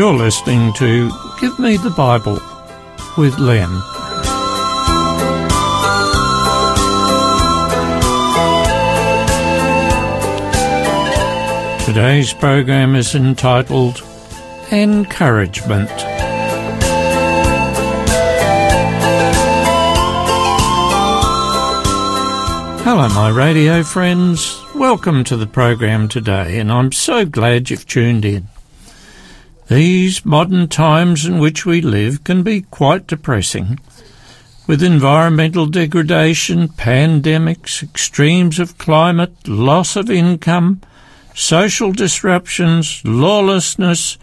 You're listening to Give Me the Bible with Len. Today's program is entitled Encouragement. Hello, my radio friends. Welcome to the program today, and I'm so glad you've tuned in. These modern times in which we live can be quite depressing. With environmental degradation, pandemics, extremes of climate, loss of income, social disruptions, lawlessness,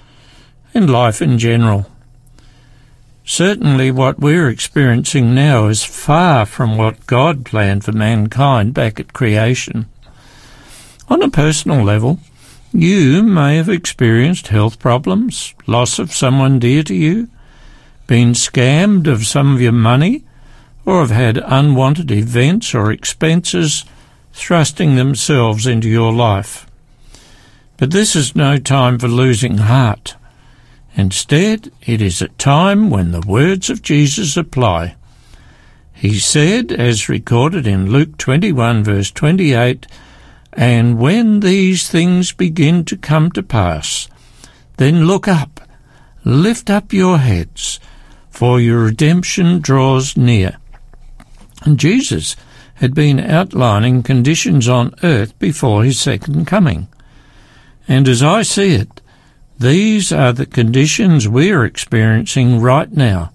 and life in general. Certainly, what we're experiencing now is far from what God planned for mankind back at creation. On a personal level, you may have experienced health problems, loss of someone dear to you, been scammed of some of your money, or have had unwanted events or expenses thrusting themselves into your life. But this is no time for losing heart. Instead, it is a time when the words of Jesus apply. He said, as recorded in Luke 21 verse 28, And when these things begin to come to pass, then look up, lift up your heads, for your redemption draws near. And Jesus had been outlining conditions on earth before his second coming. And as I see it, these are the conditions we're experiencing right now.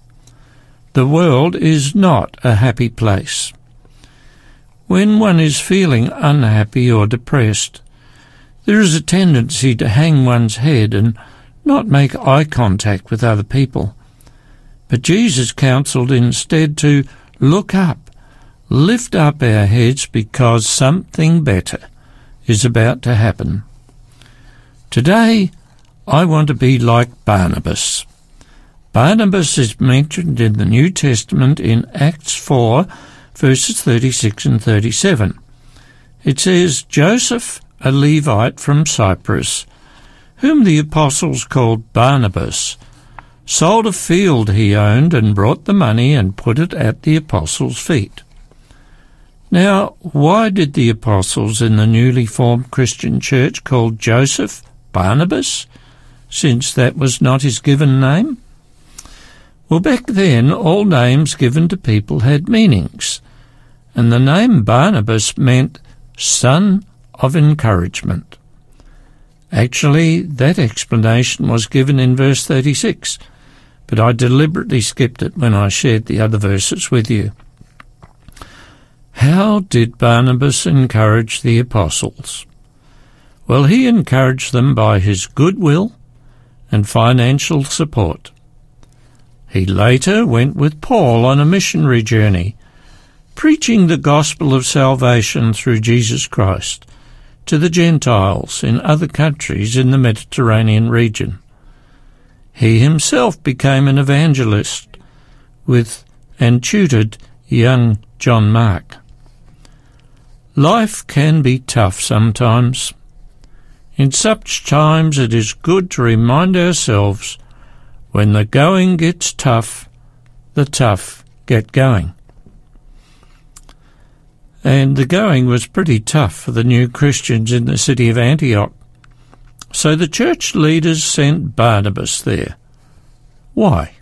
The world is not a happy place. When one is feeling unhappy or depressed, there is a tendency to hang one's head and not make eye contact with other people. But Jesus counselled instead to look up, lift up our heads because something better is about to happen. Today, I want to be like Barnabas. Barnabas is mentioned in the New Testament in Acts 4, verses 36 and 37. It says, Joseph, a Levite from Cyprus, whom the apostles called Barnabas, sold a field he owned and brought the money and put it at the apostles' feet. Now, why did the apostles in the newly formed Christian church call Joseph Barnabas? since that was not his given name? Well, back then, all names given to people had meanings, and the name Barnabas meant son of encouragement. Actually, that explanation was given in verse 36, but I deliberately skipped it when I shared the other verses with you. How did Barnabas encourage the apostles? Well, he encouraged them by his goodwill and financial support. He later went with Paul on a missionary journey, preaching the gospel of salvation through Jesus Christ to the Gentiles in other countries in the Mediterranean region. He himself became an evangelist with and tutored young John Mark. Life can be tough sometimes. In such times it is good to remind ourselves when the going gets tough, the tough get going. And the going was pretty tough for the new Christians in the city of Antioch. So the church leaders sent Barnabas there. Why?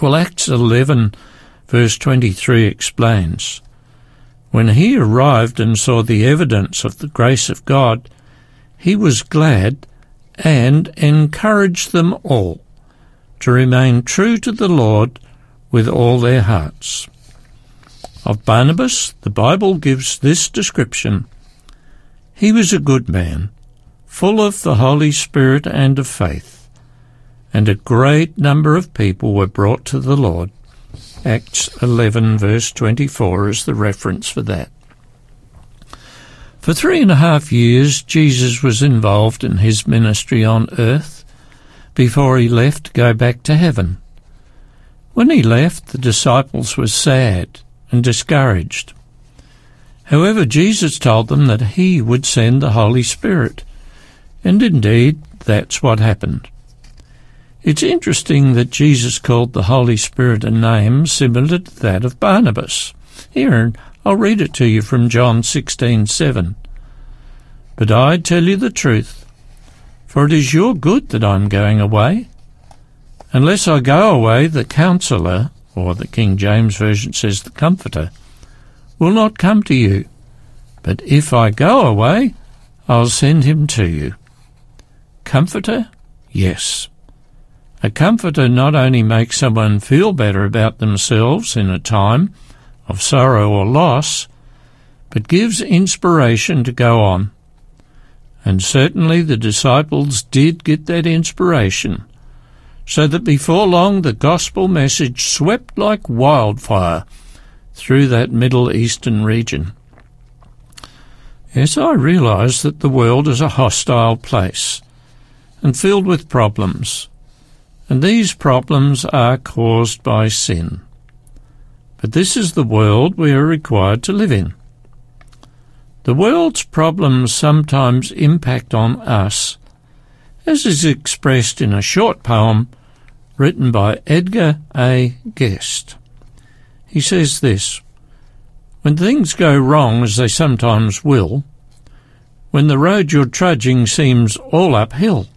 Well, Acts 11, verse 23 explains When he arrived and saw the evidence of the grace of God, he was glad and encouraged them all to remain true to the Lord with all their hearts. Of Barnabas, the Bible gives this description He was a good man, full of the Holy Spirit and of faith, and a great number of people were brought to the Lord. Acts 11, verse 24 is the reference for that. For three and a half years, Jesus was involved in his ministry on earth before he left to go back to heaven. When he left, the disciples were sad and discouraged. However, Jesus told them that he would send the Holy Spirit, and indeed that's what happened. It's interesting that Jesus called the Holy Spirit a name similar to that of Barnabas. Here, I'll read it to you from John 16:7. But I tell you the truth, for it is your good that I am going away. Unless I go away, the counselor, or the King James Version says the comforter, will not come to you. But if I go away, I'll send him to you. Comforter? Yes. A comforter not only makes someone feel better about themselves in a time of sorrow or loss, but gives inspiration to go on. And certainly the disciples did get that inspiration, so that before long the gospel message swept like wildfire through that Middle Eastern region. Yes, I realise that the world is a hostile place and filled with problems, and these problems are caused by sin. But this is the world we are required to live in. The world's problems sometimes impact on us, as is expressed in a short poem written by Edgar A. Guest. He says this When things go wrong, as they sometimes will, when the road you're trudging seems all uphill,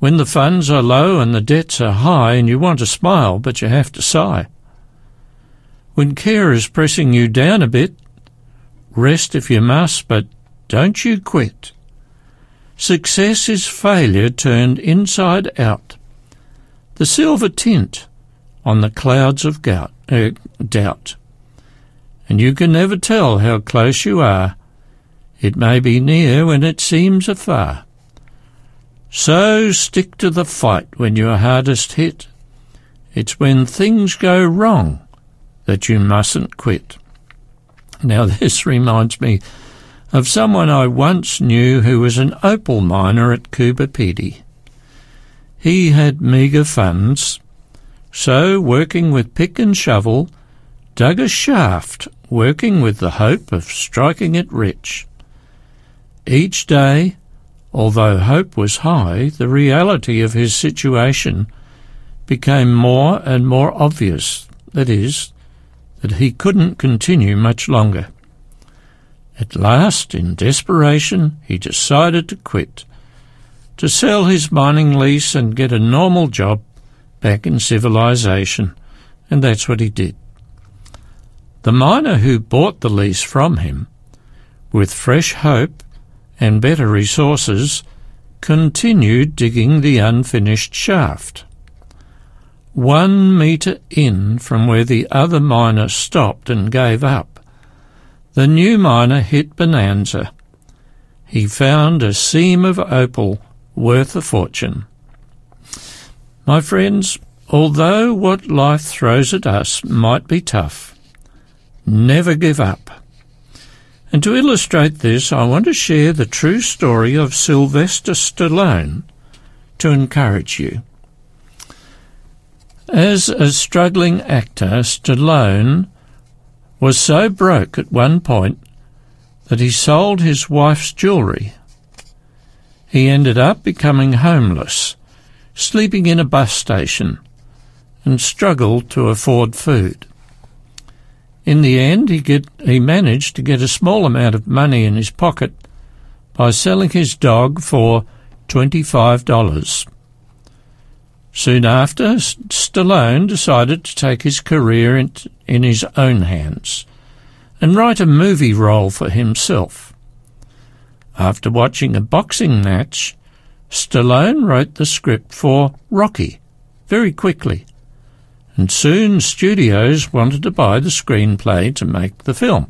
when the funds are low and the debts are high and you want to smile but you have to sigh, when care is pressing you down a bit, rest if you must, but don't you quit. Success is failure turned inside out. The silver tint on the clouds of gout, uh, doubt. And you can never tell how close you are. It may be near when it seems afar. So stick to the fight when you're hardest hit. It's when things go wrong that you mustn't quit. Now, this reminds me of someone I once knew who was an opal miner at Coober Pedy. He had meagre funds, so, working with pick and shovel, dug a shaft, working with the hope of striking it rich. Each day, although hope was high, the reality of his situation became more and more obvious. That is, that he couldn't continue much longer. At last, in desperation, he decided to quit, to sell his mining lease and get a normal job back in civilization, and that's what he did. The miner who bought the lease from him, with fresh hope and better resources, continued digging the unfinished shaft. One metre in from where the other miner stopped and gave up, the new miner hit Bonanza. He found a seam of opal worth a fortune. My friends, although what life throws at us might be tough, never give up. And to illustrate this, I want to share the true story of Sylvester Stallone to encourage you. As a struggling actor, Stallone was so broke at one point that he sold his wife's jewellery. He ended up becoming homeless, sleeping in a bus station, and struggled to afford food. In the end, he, get, he managed to get a small amount of money in his pocket by selling his dog for $25. Soon after, Stallone decided to take his career in, in his own hands and write a movie role for himself. After watching a boxing match, Stallone wrote the script for Rocky very quickly, and soon studios wanted to buy the screenplay to make the film.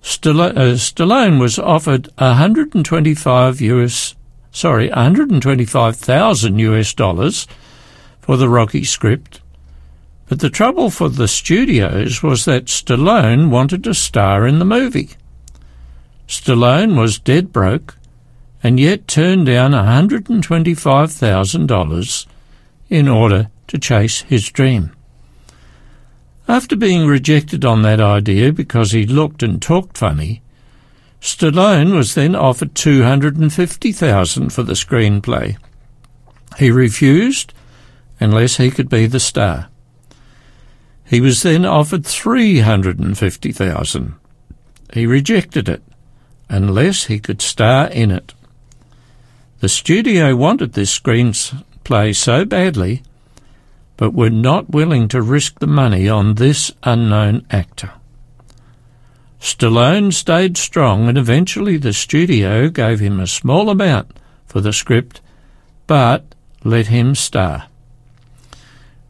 Stallone, uh, Stallone was offered 125 US sorry, 125,000 US dollars for the Rocky script. But the trouble for the studios was that Stallone wanted to star in the movie. Stallone was dead broke and yet turned down $125,000 in order to chase his dream. After being rejected on that idea because he looked and talked funny, Stallone was then offered 250000 for the screenplay. He refused unless he could be the star. He was then offered 350,000. He rejected it unless he could star in it. The studio wanted this screenplay so badly, but were not willing to risk the money on this unknown actor. Stallone stayed strong and eventually the studio gave him a small amount for the script, but let him star.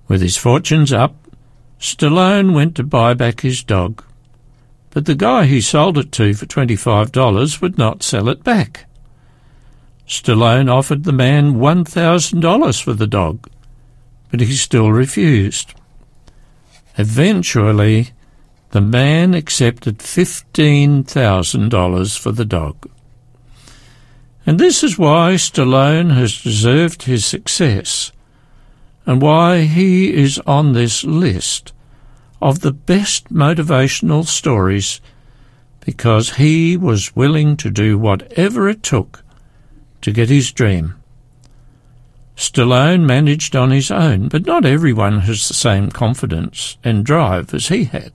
With his fortunes up, Stallone went to buy back his dog, but the guy he sold it to for $25 would not sell it back. Stallone offered the man $1,000 for the dog, but he still refused. Eventually, the man accepted $15,000 for the dog. And this is why Stallone has deserved his success and why he is on this list of the best motivational stories because he was willing to do whatever it took to get his dream. Stallone managed on his own, but not everyone has the same confidence and drive as he had.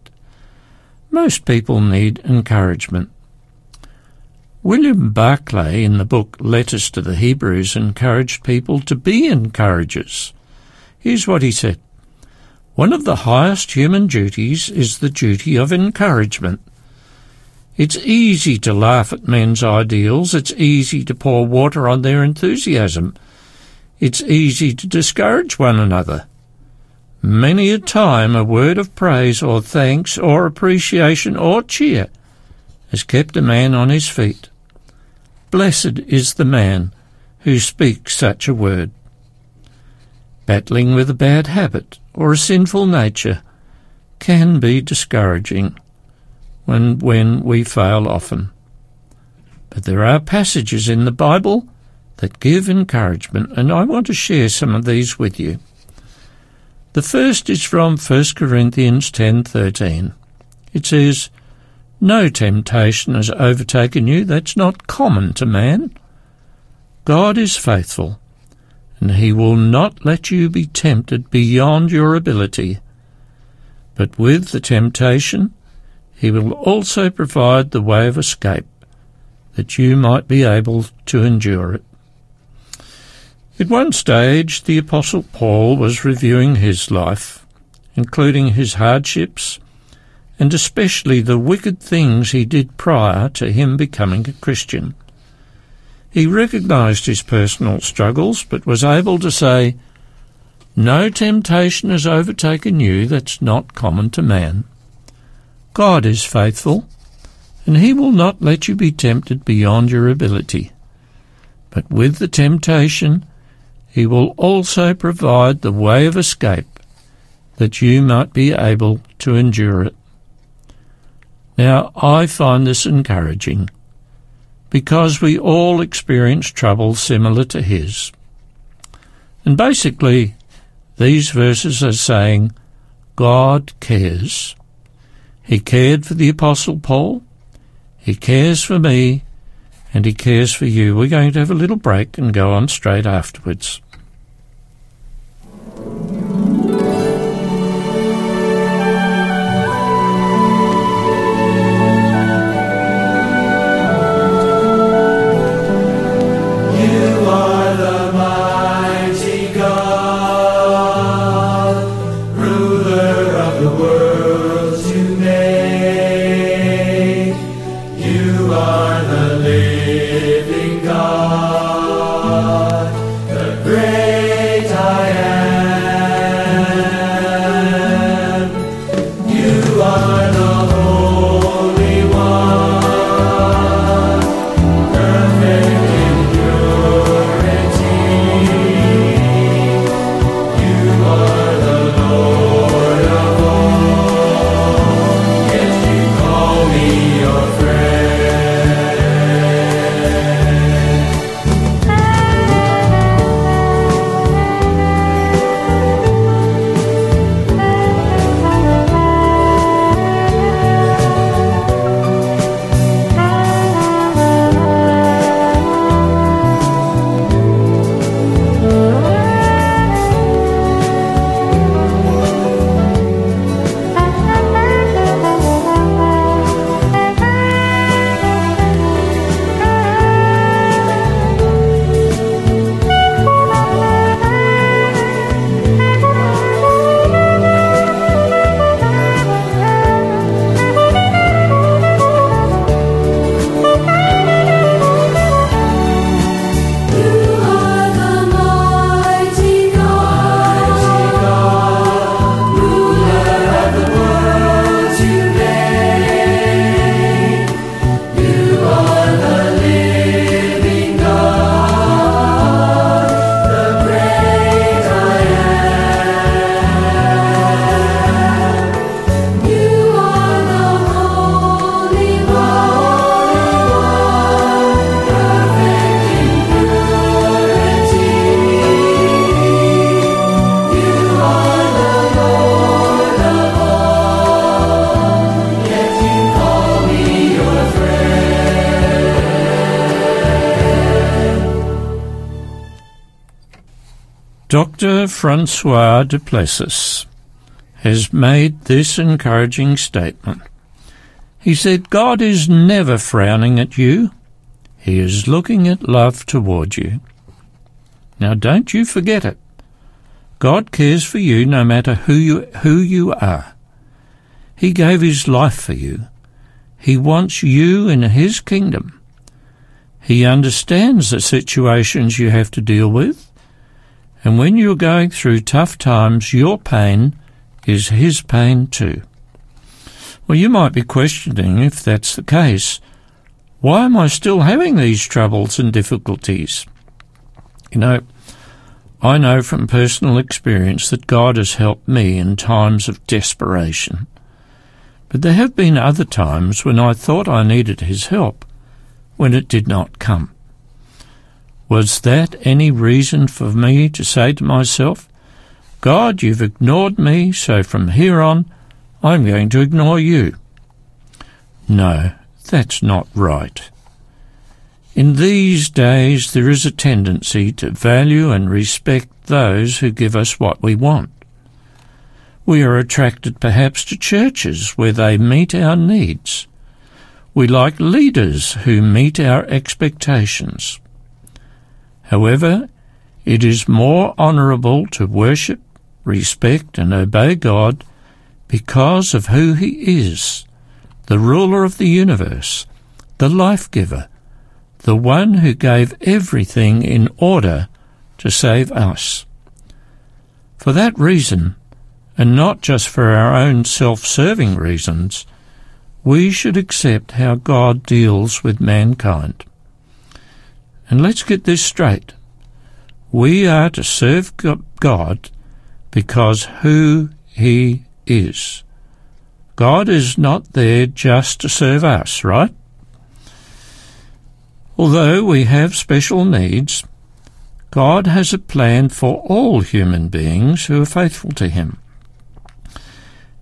Most people need encouragement. William Barclay in the book Letters to the Hebrews encouraged people to be encouragers. Here's what he said. One of the highest human duties is the duty of encouragement. It's easy to laugh at men's ideals. It's easy to pour water on their enthusiasm. It's easy to discourage one another. Many a time a word of praise or thanks or appreciation or cheer has kept a man on his feet. Blessed is the man who speaks such a word. Battling with a bad habit or a sinful nature can be discouraging when, when we fail often. But there are passages in the Bible that give encouragement, and I want to share some of these with you. The first is from 1 Corinthians 10:13. It says, "No temptation has overtaken you that's not common to man. God is faithful, and he will not let you be tempted beyond your ability. But with the temptation, he will also provide the way of escape, that you might be able to endure it. At one stage, the Apostle Paul was reviewing his life, including his hardships, and especially the wicked things he did prior to him becoming a Christian. He recognized his personal struggles, but was able to say, No temptation has overtaken you that's not common to man. God is faithful, and he will not let you be tempted beyond your ability. But with the temptation, he will also provide the way of escape, that you might be able to endure it. Now, I find this encouraging because we all experience trouble similar to his. And basically, these verses are saying God cares. He cared for the Apostle Paul, He cares for me, and He cares for you. We're going to have a little break and go on straight afterwards. Dr. Francois Duplessis has made this encouraging statement. He said, God is never frowning at you. He is looking at love toward you. Now don't you forget it. God cares for you no matter who you, who you are. He gave his life for you. He wants you in his kingdom. He understands the situations you have to deal with. And when you're going through tough times, your pain is his pain too. Well, you might be questioning if that's the case. Why am I still having these troubles and difficulties? You know, I know from personal experience that God has helped me in times of desperation. But there have been other times when I thought I needed His help, when it did not come. Was that any reason for me to say to myself, God, you've ignored me, so from here on I'm going to ignore you. No, that's not right. In these days there is a tendency to value and respect those who give us what we want. We are attracted perhaps to churches where they meet our needs. We like leaders who meet our expectations. However, it is more honourable to worship, respect and obey God because of who he is, the ruler of the universe, the life giver, the one who gave everything in order to save us. For that reason, and not just for our own self-serving reasons, we should accept how God deals with mankind. And let's get this straight. We are to serve God because who He is. God is not there just to serve us, right? Although we have special needs, God has a plan for all human beings who are faithful to Him.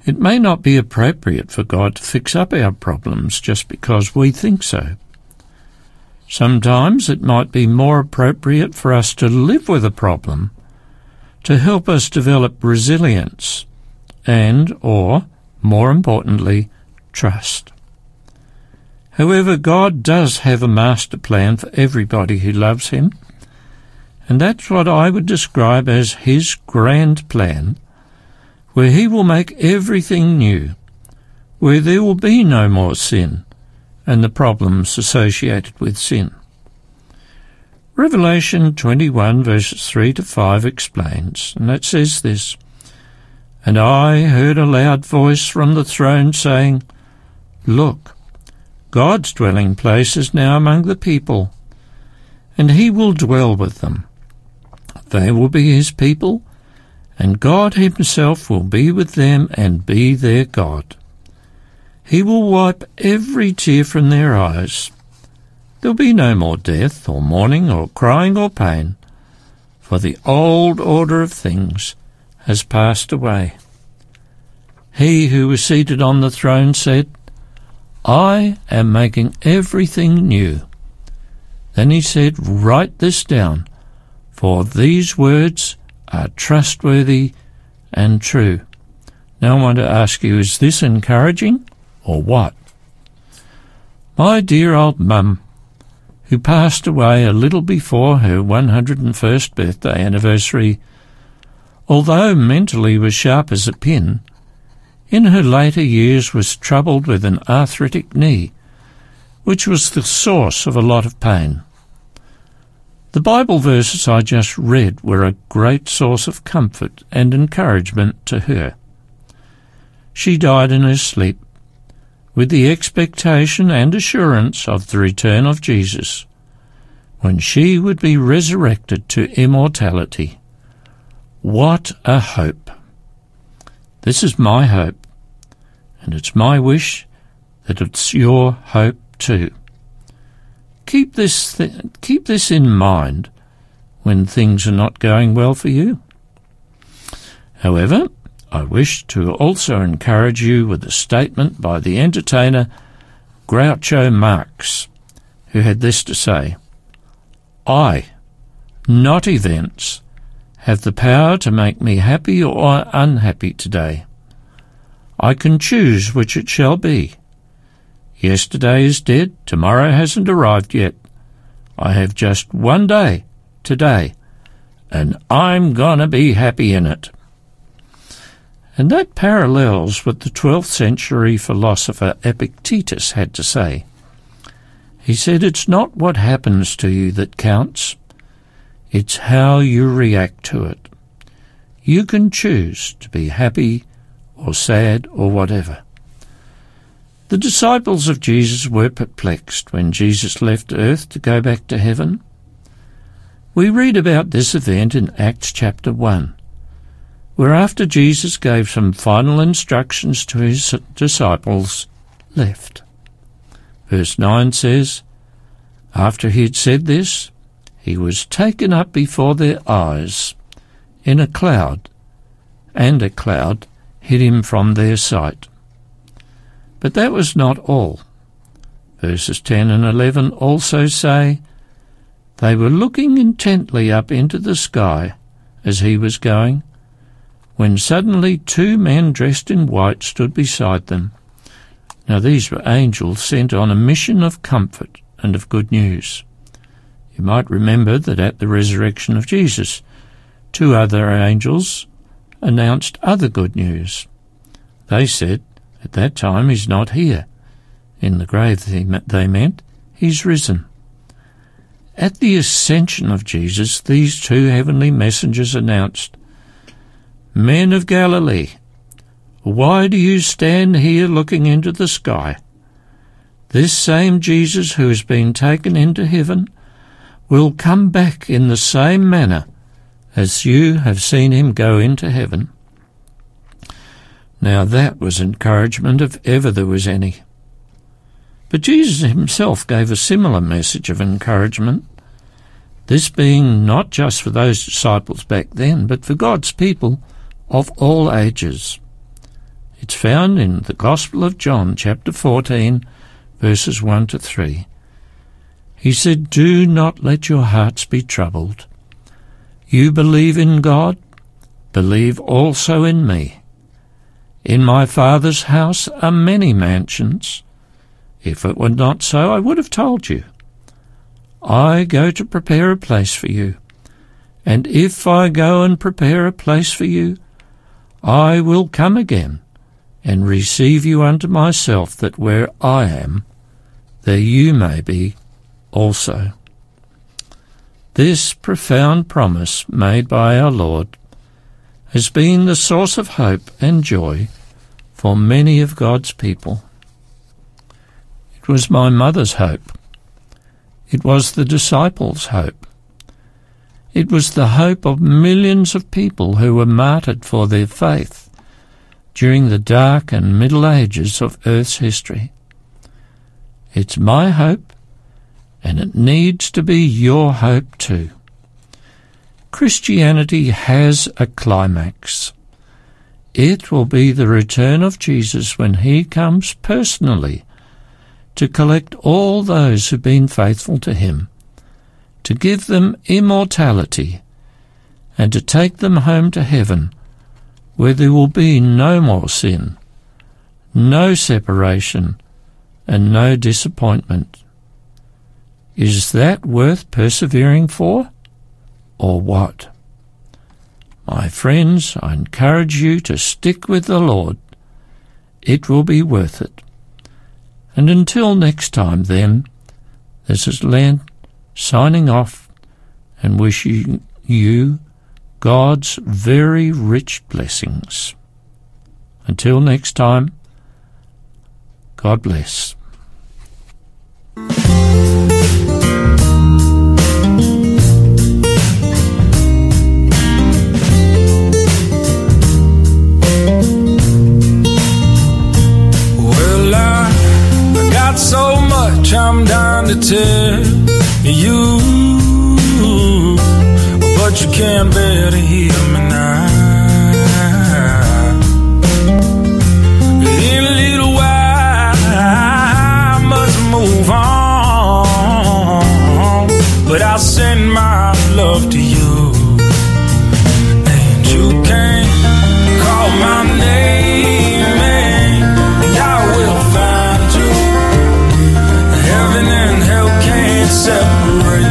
It may not be appropriate for God to fix up our problems just because we think so. Sometimes it might be more appropriate for us to live with a problem to help us develop resilience and, or, more importantly, trust. However, God does have a master plan for everybody who loves Him, and that's what I would describe as His grand plan, where He will make everything new, where there will be no more sin and the problems associated with sin. Revelation 21 verses 3 to 5 explains, and it says this, and I heard a loud voice from the throne saying, Look, God's dwelling place is now among the people, and he will dwell with them. They will be his people, and God himself will be with them and be their God. He will wipe every tear from their eyes. There'll be no more death, or mourning, or crying, or pain, for the old order of things has passed away. He who was seated on the throne said, I am making everything new. Then he said, Write this down, for these words are trustworthy and true. Now I want to ask you, is this encouraging or what? My dear old mum, who passed away a little before her 101st birthday anniversary, although mentally was sharp as a pin, in her later years was troubled with an arthritic knee, which was the source of a lot of pain. The Bible verses I just read were a great source of comfort and encouragement to her. She died in her sleep, with the expectation and assurance of the return of Jesus, when she would be resurrected to immortality. What a hope! This is my hope, and it's my wish that it's your hope too. Keep this, th- keep this in mind when things are not going well for you. However, I wish to also encourage you with a statement by the entertainer Groucho Marx, who had this to say I, not events, have the power to make me happy or unhappy today. I can choose which it shall be. Yesterday is dead, tomorrow hasn't arrived yet. I have just one day, today, and I'm gonna be happy in it. And that parallels what the 12th century philosopher Epictetus had to say. He said, It's not what happens to you that counts, it's how you react to it. You can choose to be happy or sad or whatever. The disciples of Jesus were perplexed when Jesus left earth to go back to heaven. We read about this event in Acts chapter 1, where after Jesus gave some final instructions to his disciples, left. Verse 9 says, After he had said this, he was taken up before their eyes in a cloud, and a cloud hid him from their sight. But that was not all. Verses 10 and 11 also say, They were looking intently up into the sky as he was going, when suddenly two men dressed in white stood beside them. Now these were angels sent on a mission of comfort and of good news. You might remember that at the resurrection of Jesus, two other angels announced other good news. They said, at that time he's not here. In the grave, they meant, he's risen. At the ascension of Jesus, these two heavenly messengers announced, Men of Galilee, why do you stand here looking into the sky? This same Jesus who has been taken into heaven will come back in the same manner as you have seen him go into heaven. Now that was encouragement if ever there was any. But Jesus himself gave a similar message of encouragement, this being not just for those disciples back then, but for God's people of all ages. It's found in the Gospel of John, chapter 14, verses 1 to 3. He said, Do not let your hearts be troubled. You believe in God, believe also in me. In my Father's house are many mansions. If it were not so, I would have told you. I go to prepare a place for you. And if I go and prepare a place for you, I will come again and receive you unto myself, that where I am, there you may be also. This profound promise made by our Lord has been the source of hope and joy for many of God's people. It was my mother's hope. It was the disciples' hope. It was the hope of millions of people who were martyred for their faith during the dark and middle ages of Earth's history. It's my hope, and it needs to be your hope too. Christianity has a climax. It will be the return of Jesus when he comes personally to collect all those who've been faithful to him, to give them immortality, and to take them home to heaven, where there will be no more sin, no separation, and no disappointment. Is that worth persevering for? or what? My friends, I encourage you to stick with the Lord. It will be worth it. And until next time, then, this is Len signing off and wishing you God's very rich blessings. Until next time, God bless. got so much I'm dying to tell you, but you can't bear to hear me now. In a little while, I must move on, but I'll send my love to you. separate